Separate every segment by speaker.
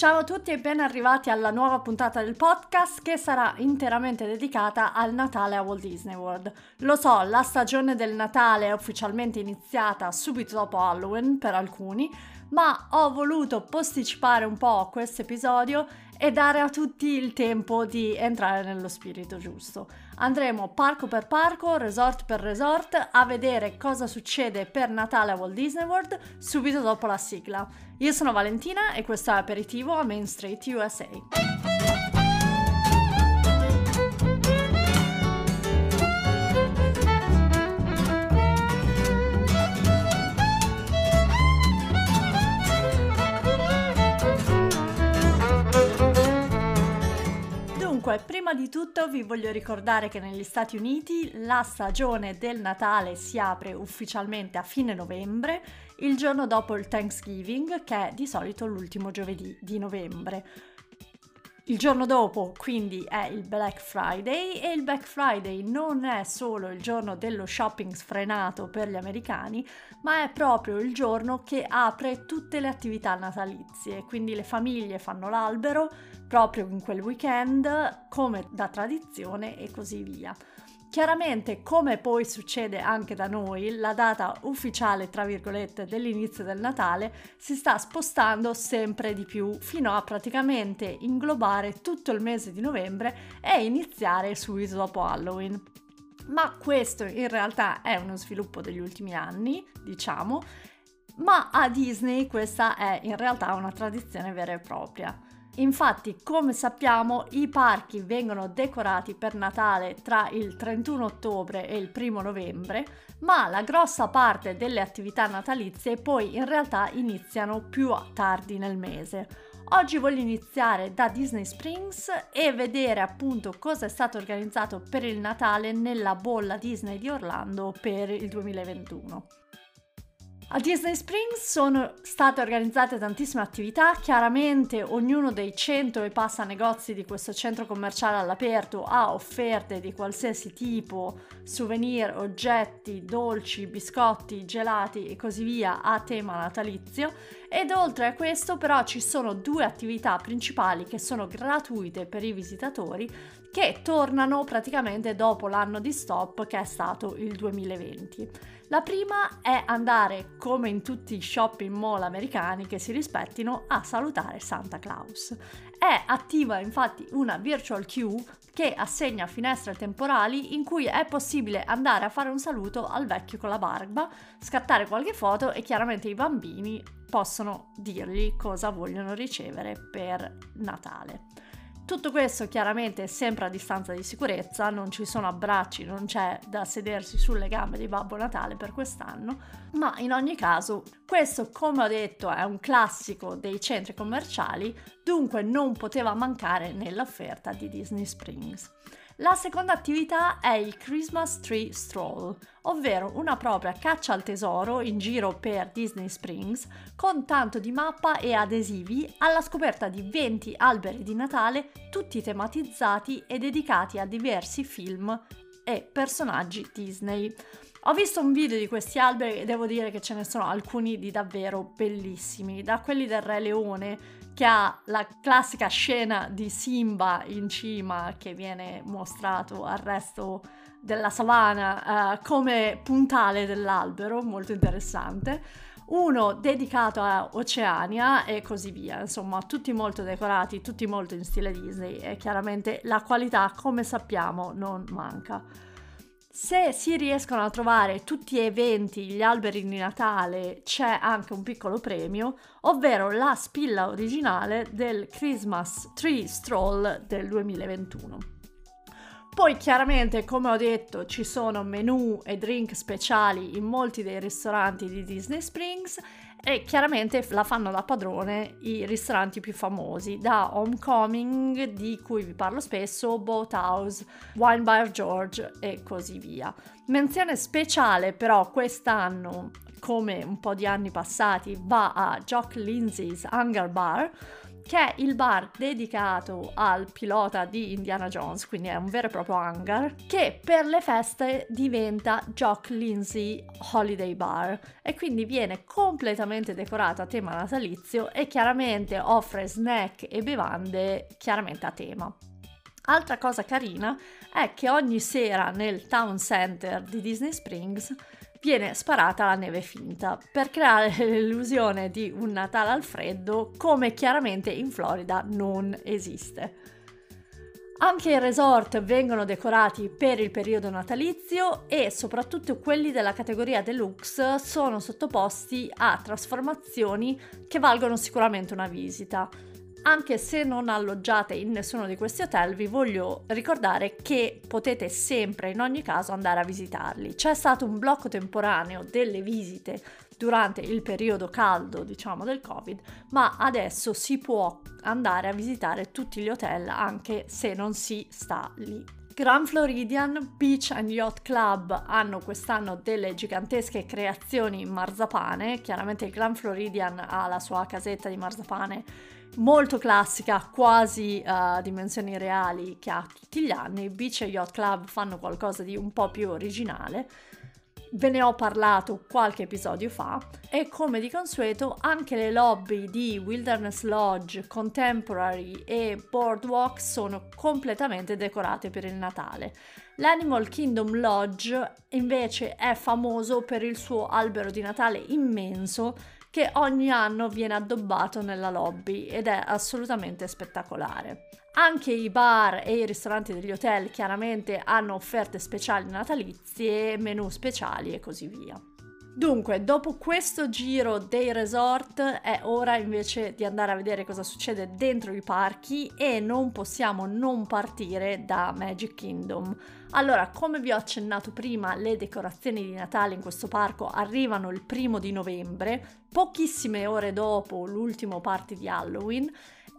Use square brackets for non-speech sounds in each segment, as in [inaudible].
Speaker 1: Ciao a tutti e ben arrivati alla nuova puntata del podcast che sarà interamente dedicata al Natale a Walt Disney World. Lo so, la stagione del Natale è ufficialmente iniziata subito dopo Halloween per alcuni, ma ho voluto posticipare un po' questo episodio e dare a tutti il tempo di entrare nello spirito giusto. Andremo parco per parco, resort per resort a vedere cosa succede per Natale a Walt Disney World subito dopo la sigla. Io sono Valentina e questo è Aperitivo a Main Street USA. Dunque, prima di tutto vi voglio ricordare che negli Stati Uniti la stagione del Natale si apre ufficialmente a fine novembre, il giorno dopo il Thanksgiving, che è di solito l'ultimo giovedì di novembre. Il giorno dopo quindi è il Black Friday e il Black Friday non è solo il giorno dello shopping sfrenato per gli americani, ma è proprio il giorno che apre tutte le attività natalizie, quindi le famiglie fanno l'albero proprio in quel weekend come da tradizione e così via. Chiaramente, come poi succede anche da noi, la data ufficiale, tra virgolette, dell'inizio del Natale si sta spostando sempre di più fino a praticamente inglobare tutto il mese di novembre e iniziare subito dopo Halloween. Ma questo in realtà è uno sviluppo degli ultimi anni, diciamo, ma a Disney questa è in realtà una tradizione vera e propria. Infatti, come sappiamo, i parchi vengono decorati per Natale tra il 31 ottobre e il 1 novembre, ma la grossa parte delle attività natalizie poi in realtà iniziano più tardi nel mese. Oggi voglio iniziare da Disney Springs e vedere appunto cosa è stato organizzato per il Natale nella bolla Disney di Orlando per il 2021. A Disney Springs sono state organizzate tantissime attività, chiaramente ognuno dei 100 e passa negozi di questo centro commerciale all'aperto ha offerte di qualsiasi tipo, souvenir, oggetti, dolci, biscotti, gelati e così via a tema natalizio ed oltre a questo però ci sono due attività principali che sono gratuite per i visitatori che tornano praticamente dopo l'anno di stop che è stato il 2020. La prima è andare, come in tutti i shopping mall americani che si rispettino, a salutare Santa Claus. È attiva infatti una virtual queue che assegna finestre temporali in cui è possibile andare a fare un saluto al vecchio con la barba, scattare qualche foto e chiaramente i bambini possono dirgli cosa vogliono ricevere per Natale. Tutto questo chiaramente è sempre a distanza di sicurezza, non ci sono abbracci, non c'è da sedersi sulle gambe di Babbo Natale per quest'anno, ma in ogni caso questo come ho detto è un classico dei centri commerciali, dunque non poteva mancare nell'offerta di Disney Springs. La seconda attività è il Christmas Tree Stroll, ovvero una propria caccia al tesoro in giro per Disney Springs con tanto di mappa e adesivi alla scoperta di 20 alberi di Natale tutti tematizzati e dedicati a diversi film e personaggi Disney. Ho visto un video di questi alberi e devo dire che ce ne sono alcuni di davvero bellissimi, da quelli del Re Leone che ha la classica scena di Simba in cima che viene mostrato al resto della savana uh, come puntale dell'albero, molto interessante. Uno dedicato a Oceania e così via, insomma, tutti molto decorati, tutti molto in stile Disney e chiaramente la qualità, come sappiamo, non manca. Se si riescono a trovare tutti gli eventi, gli alberi di Natale, c'è anche un piccolo premio, ovvero la spilla originale del Christmas Tree Stroll del 2021. Poi chiaramente, come ho detto, ci sono menù e drink speciali in molti dei ristoranti di Disney Springs e chiaramente la fanno da padrone i ristoranti più famosi, da Homecoming, di cui vi parlo spesso, Boathouse, Wine Bar George e così via. Menzione speciale però quest'anno, come un po' di anni passati, va a Jock Lindsay's Hunger Bar, che è il bar dedicato al pilota di Indiana Jones, quindi è un vero e proprio hangar, che per le feste diventa Jock Lindsay Holiday Bar e quindi viene completamente decorato a tema natalizio e chiaramente offre snack e bevande chiaramente a tema. Altra cosa carina è che ogni sera nel town center di Disney Springs viene sparata la neve finta per creare [laughs] l'illusione di un Natale al freddo come chiaramente in Florida non esiste. Anche i resort vengono decorati per il periodo natalizio e soprattutto quelli della categoria deluxe sono sottoposti a trasformazioni che valgono sicuramente una visita. Anche se non alloggiate in nessuno di questi hotel, vi voglio ricordare che potete sempre, in ogni caso, andare a visitarli. C'è stato un blocco temporaneo delle visite durante il periodo caldo, diciamo, del Covid, ma adesso si può andare a visitare tutti gli hotel anche se non si sta lì. Grand Floridian Beach and Yacht Club hanno quest'anno delle gigantesche creazioni in marzapane. Chiaramente il Grand Floridian ha la sua casetta di marzapane molto classica, quasi uh, dimensioni reali che ha tutti gli anni. Beach e Yacht Club fanno qualcosa di un po' più originale. Ve ne ho parlato qualche episodio fa e come di consueto anche le lobby di Wilderness Lodge, Contemporary e Boardwalk sono completamente decorate per il Natale. L'Animal Kingdom Lodge invece è famoso per il suo albero di Natale immenso che ogni anno viene addobbato nella lobby ed è assolutamente spettacolare. Anche i bar e i ristoranti degli hotel chiaramente hanno offerte speciali natalizie, menù speciali e così via. Dunque, dopo questo giro dei resort è ora invece di andare a vedere cosa succede dentro i parchi e non possiamo non partire da Magic Kingdom. Allora, come vi ho accennato prima, le decorazioni di Natale in questo parco arrivano il primo di novembre, pochissime ore dopo l'ultimo party di Halloween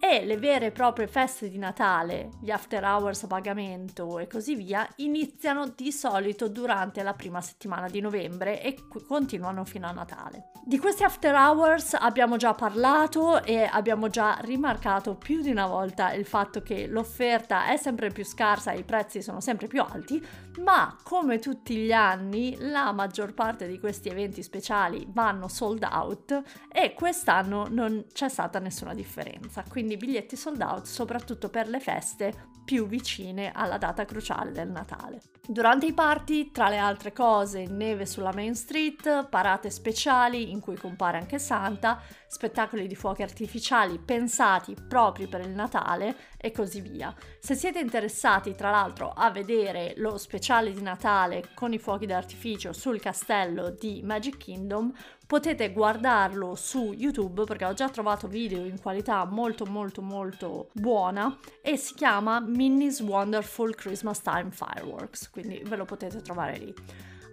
Speaker 1: e le vere e proprie feste di Natale, gli after hours a pagamento e così via, iniziano di solito durante la prima settimana di novembre e continuano fino a Natale. Di questi after hours abbiamo già parlato e abbiamo già rimarcato più di una volta il fatto che l'offerta è sempre più scarsa e i prezzi sono sempre più alti, ma come tutti gli anni la maggior parte di questi eventi speciali vanno sold out e quest'anno non c'è stata nessuna differenza. Quindi biglietti sold out soprattutto per le feste più vicine alla data cruciale del Natale. Durante i party, tra le altre cose, neve sulla Main Street, parate speciali in cui compare anche Santa, spettacoli di fuochi artificiali pensati proprio per il Natale e così via. Se siete interessati, tra l'altro, a vedere lo speciale di Natale con i fuochi d'artificio sul castello di Magic Kingdom, potete guardarlo su YouTube perché ho già trovato video in qualità molto molto molto buona e si chiama Minnie's Wonderful Christmas Time Fireworks, quindi ve lo potete trovare lì.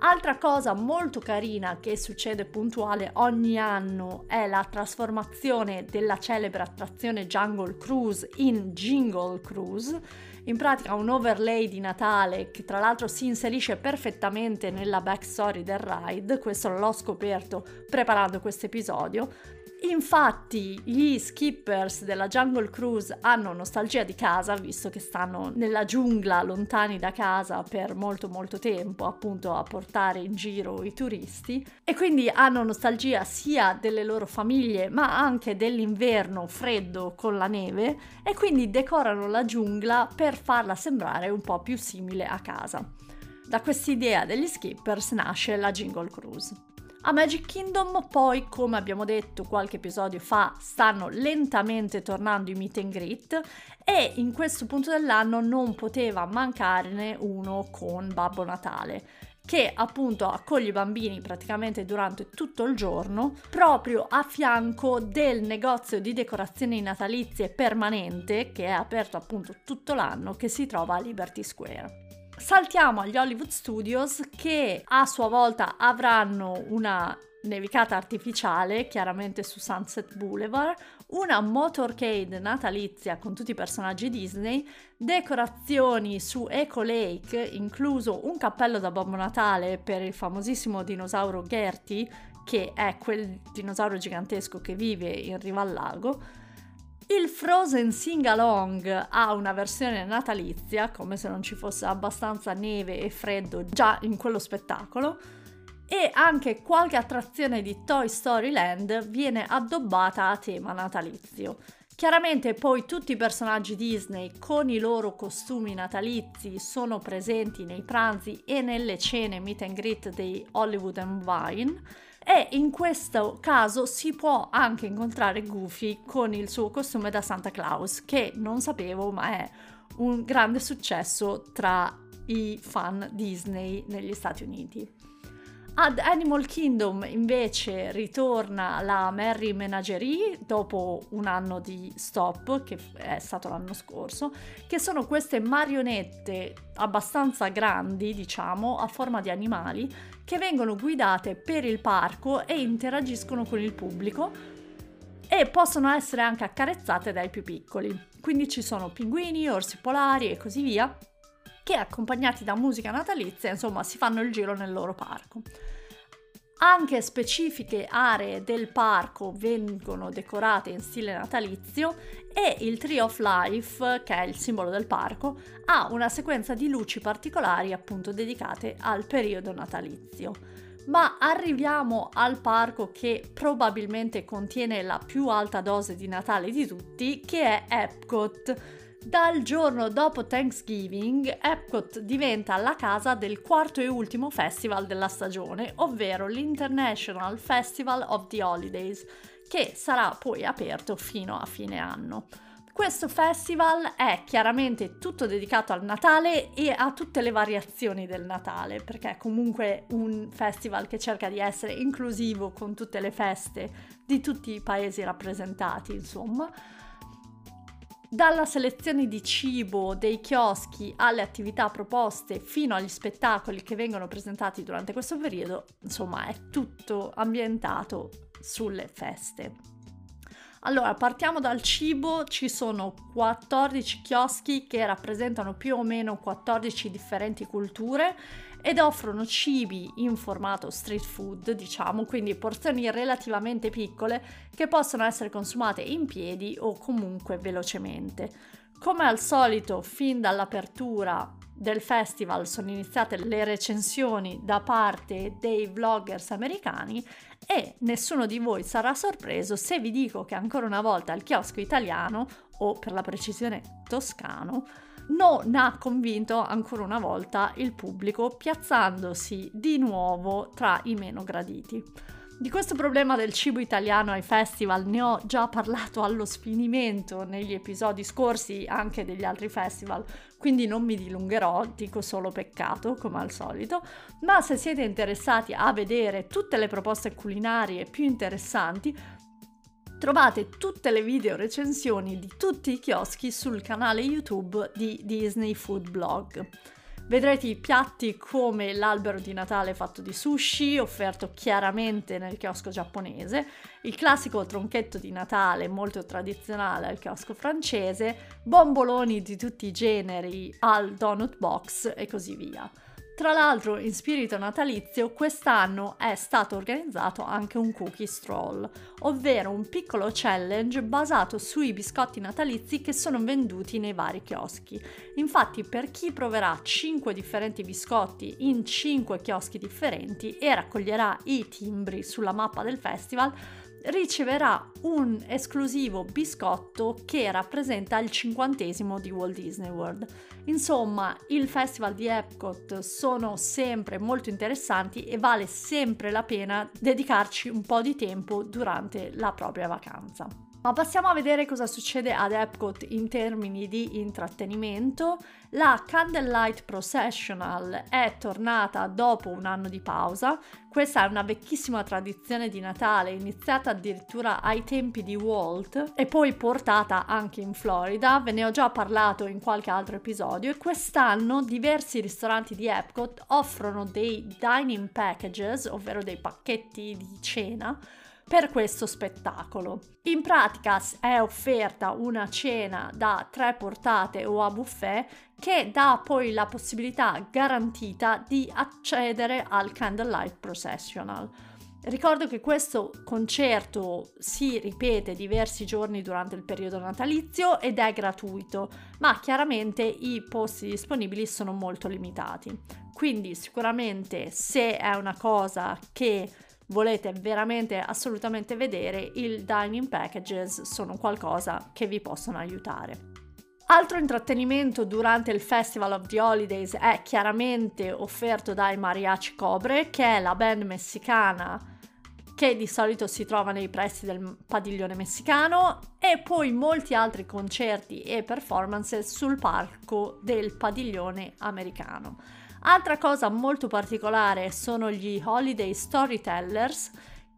Speaker 1: Altra cosa molto carina che succede puntuale ogni anno è la trasformazione della celebre attrazione Jungle Cruise in Jingle Cruise. In pratica un overlay di Natale che tra l'altro si inserisce perfettamente nella backstory del ride, questo l'ho scoperto preparando questo episodio, Infatti gli skippers della Jungle Cruise hanno nostalgia di casa, visto che stanno nella giungla lontani da casa per molto molto tempo, appunto a portare in giro i turisti, e quindi hanno nostalgia sia delle loro famiglie, ma anche dell'inverno freddo con la neve, e quindi decorano la giungla per farla sembrare un po' più simile a casa. Da quest'idea degli skippers nasce la Jingle Cruise. A Magic Kingdom poi, come abbiamo detto qualche episodio fa, stanno lentamente tornando i meet and greet e in questo punto dell'anno non poteva mancarne uno con Babbo Natale che appunto accoglie i bambini praticamente durante tutto il giorno, proprio a fianco del negozio di decorazioni natalizie permanente che è aperto appunto tutto l'anno che si trova a Liberty Square. Saltiamo agli Hollywood Studios che a sua volta avranno una nevicata artificiale, chiaramente su Sunset Boulevard, una motorcade natalizia con tutti i personaggi Disney, decorazioni su Eco Lake, incluso un cappello da Babbo Natale per il famosissimo dinosauro Gertie, che è quel dinosauro gigantesco che vive in riva al lago, Il Frozen Sing Along ha una versione natalizia, come se non ci fosse abbastanza neve e freddo già in quello spettacolo, e anche qualche attrazione di Toy Story Land viene addobbata a tema natalizio. Chiaramente poi tutti i personaggi Disney con i loro costumi natalizi sono presenti nei pranzi e nelle cene meet and greet dei Hollywood and Vine e in questo caso si può anche incontrare Goofy con il suo costume da Santa Claus che non sapevo ma è un grande successo tra i fan Disney negli Stati Uniti. Ad Animal Kingdom invece ritorna la Merry Menagerie dopo un anno di stop, che è stato l'anno scorso, che sono queste marionette abbastanza grandi, diciamo, a forma di animali, che vengono guidate per il parco e interagiscono con il pubblico e possono essere anche accarezzate dai più piccoli. Quindi ci sono pinguini, orsi polari e così via che accompagnati da musica natalizia, insomma, si fanno il giro nel loro parco. Anche specifiche aree del parco vengono decorate in stile natalizio e il Tree of Life, che è il simbolo del parco, ha una sequenza di luci particolari appunto dedicate al periodo natalizio. Ma arriviamo al parco che probabilmente contiene la più alta dose di Natale di tutti, che è Epcot dal giorno dopo Thanksgiving, Epcot diventa la casa del quarto e ultimo festival della stagione, ovvero l'International Festival of the Holidays, che sarà poi aperto fino a fine anno. Questo festival è chiaramente tutto dedicato al Natale e a tutte le variazioni del Natale, perché è comunque un festival che cerca di essere inclusivo con tutte le feste di tutti i paesi rappresentati, insomma. Dalla selezione di cibo, dei chioschi alle attività proposte fino agli spettacoli che vengono presentati durante questo periodo, insomma è tutto ambientato sulle feste. Allora, partiamo dal cibo, ci sono 14 chioschi che rappresentano più o meno 14 differenti culture ed offrono cibi in formato street food, diciamo, quindi porzioni relativamente piccole che possono essere consumate in piedi o comunque velocemente. Come al solito, fin dall'apertura del festival sono iniziate le recensioni da parte dei vloggers americani e nessuno di voi sarà sorpreso se vi dico che ancora una volta il chiosco italiano, o per la precisione toscano, non ha convinto ancora una volta il pubblico piazzandosi di nuovo tra i meno graditi. Di questo problema del cibo italiano ai festival ne ho già parlato allo sfinimento negli episodi scorsi anche degli altri festival, quindi non mi dilungherò, dico solo peccato come al solito, ma se siete interessati a vedere tutte le proposte culinarie più interessanti, Trovate tutte le video recensioni di tutti i chioschi sul canale YouTube di Disney Food Blog. Vedrete piatti come l'albero di Natale fatto di sushi, offerto chiaramente nel chiosco giapponese, il classico tronchetto di Natale molto tradizionale al chiosco francese, bomboloni di tutti i generi al donut box e così via. Tra l'altro, in spirito natalizio, quest'anno è stato organizzato anche un cookie stroll, ovvero un piccolo challenge basato sui biscotti natalizi che sono venduti nei vari chioschi. Infatti, per chi proverà 5 differenti biscotti in 5 chioschi differenti e raccoglierà i timbri sulla mappa del festival, riceverà un esclusivo biscotto che rappresenta il cinquantesimo di Walt Disney World. Insomma, il festival di Epcot sono sempre molto interessanti e vale sempre la pena dedicarci un po' di tempo durante la propria vacanza. Ma passiamo a vedere cosa succede ad Epcot in termini di intrattenimento. La Candlelight Processional è tornata dopo un anno di pausa. Questa è una vecchissima tradizione di Natale, iniziata addirittura ai tempi di Walt e poi portata anche in Florida. Ve ne ho già parlato in qualche altro episodio e quest'anno diversi ristoranti di Epcot offrono dei dining packages, ovvero dei pacchetti di cena per questo spettacolo. In pratica è offerta una cena da tre portate o a buffet che dà poi la possibilità garantita di accedere al Candlelight Processional. Ricordo che questo concerto si ripete diversi giorni durante il periodo natalizio ed è gratuito, ma chiaramente i posti disponibili sono molto limitati. Quindi sicuramente se è una cosa che volete veramente assolutamente vedere, il dining packages sono qualcosa che vi possono aiutare. Altro intrattenimento durante il Festival of the Holidays è chiaramente offerto dai Mariachi Cobre, che è la band messicana che di solito si trova nei pressi del padiglione messicano e poi molti altri concerti e performance sul palco del padiglione americano. Altra cosa molto particolare sono gli Holiday Storytellers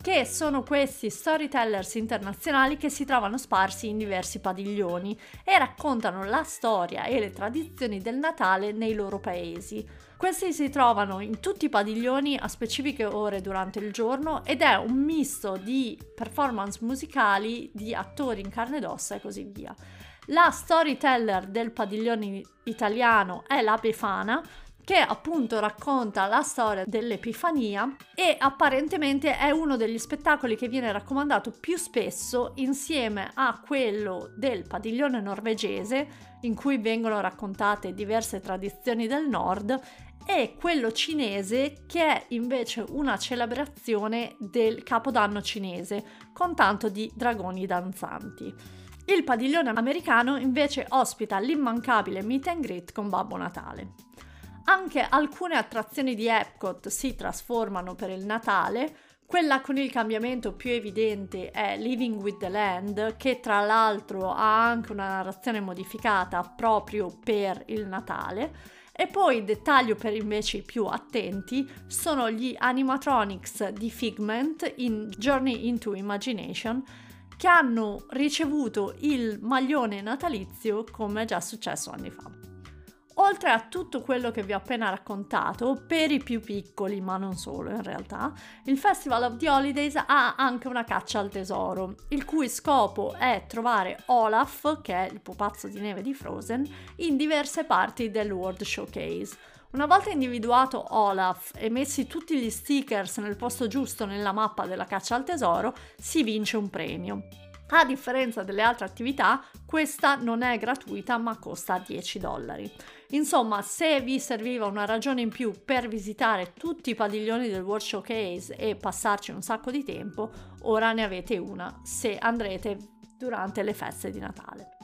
Speaker 1: che sono questi storytellers internazionali che si trovano sparsi in diversi padiglioni e raccontano la storia e le tradizioni del Natale nei loro paesi. Questi si trovano in tutti i padiglioni a specifiche ore durante il giorno ed è un misto di performance musicali, di attori in carne ed ossa e così via. La storyteller del padiglione italiano è la Befana, che appunto racconta la storia dell'Epifania e apparentemente è uno degli spettacoli che viene raccomandato più spesso insieme a quello del padiglione norvegese in cui vengono raccontate diverse tradizioni del nord e quello cinese che è invece una celebrazione del capodanno cinese con tanto di dragoni danzanti. Il padiglione americano invece ospita l'immancabile meet and greet con Babbo Natale. Anche alcune attrazioni di Epcot si trasformano per il Natale. Quella con il cambiamento più evidente è Living with the Land, che tra l'altro ha anche una narrazione modificata proprio per il Natale. E poi, dettaglio per invece i più attenti, sono gli animatronics di Figment in Journey into Imagination, che hanno ricevuto il maglione natalizio come è già successo anni fa. Oltre a tutto quello che vi ho appena raccontato, per i più piccoli, ma non solo in realtà, il Festival of the Holidays ha anche una caccia al tesoro, il cui scopo è trovare Olaf, che è il pupazzo di neve di Frozen, in diverse parti del World Showcase. Una volta individuato Olaf e messi tutti gli stickers nel posto giusto nella mappa della caccia al tesoro, si vince un premio. A differenza delle altre attività, questa non è gratuita ma costa 10 dollari. Insomma, se vi serviva una ragione in più per visitare tutti i padiglioni del World Showcase e passarci un sacco di tempo, ora ne avete una se andrete durante le feste di Natale.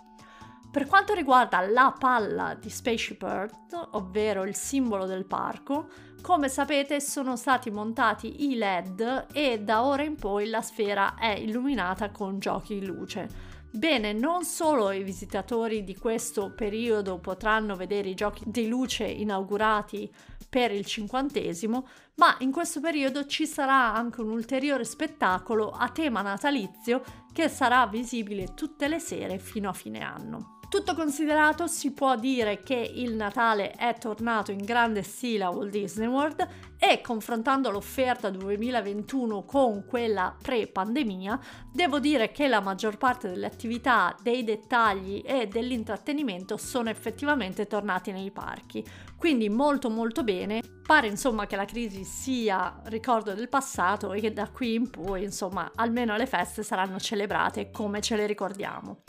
Speaker 1: Per quanto riguarda la palla di Spaceship Earth, ovvero il simbolo del parco, come sapete sono stati montati i LED e da ora in poi la sfera è illuminata con giochi di luce. Bene, non solo i visitatori di questo periodo potranno vedere i giochi di luce inaugurati per il cinquantesimo, ma in questo periodo ci sarà anche un ulteriore spettacolo a tema natalizio che sarà visibile tutte le sere fino a fine anno. Tutto considerato si può dire che il Natale è tornato in grande stile a Walt Disney World e confrontando l'offerta 2021 con quella pre-pandemia, devo dire che la maggior parte delle attività, dei dettagli e dell'intrattenimento sono effettivamente tornati nei parchi. Quindi molto molto bene. Pare insomma che la crisi sia ricordo del passato e che da qui in poi insomma almeno le feste saranno celebrate come ce le ricordiamo.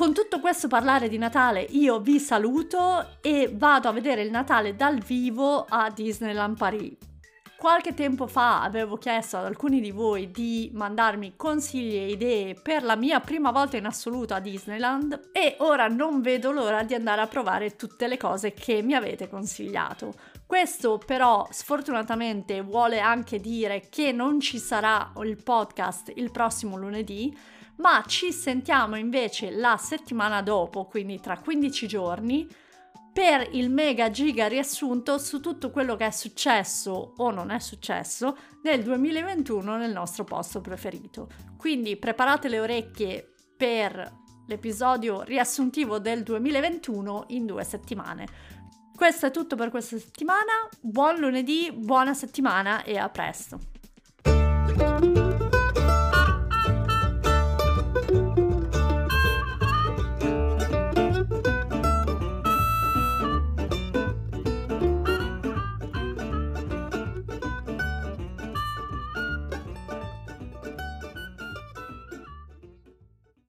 Speaker 1: Con tutto questo parlare di Natale io vi saluto e vado a vedere il Natale dal vivo a Disneyland Paris. Qualche tempo fa avevo chiesto ad alcuni di voi di mandarmi consigli e idee per la mia prima volta in assoluto a Disneyland e ora non vedo l'ora di andare a provare tutte le cose che mi avete consigliato. Questo però sfortunatamente vuole anche dire che non ci sarà il podcast il prossimo lunedì ma ci sentiamo invece la settimana dopo, quindi tra 15 giorni, per il mega giga riassunto su tutto quello che è successo o non è successo nel 2021 nel nostro posto preferito. Quindi preparate le orecchie per l'episodio riassuntivo del 2021 in due settimane. Questo è tutto per questa settimana, buon lunedì, buona settimana e a presto!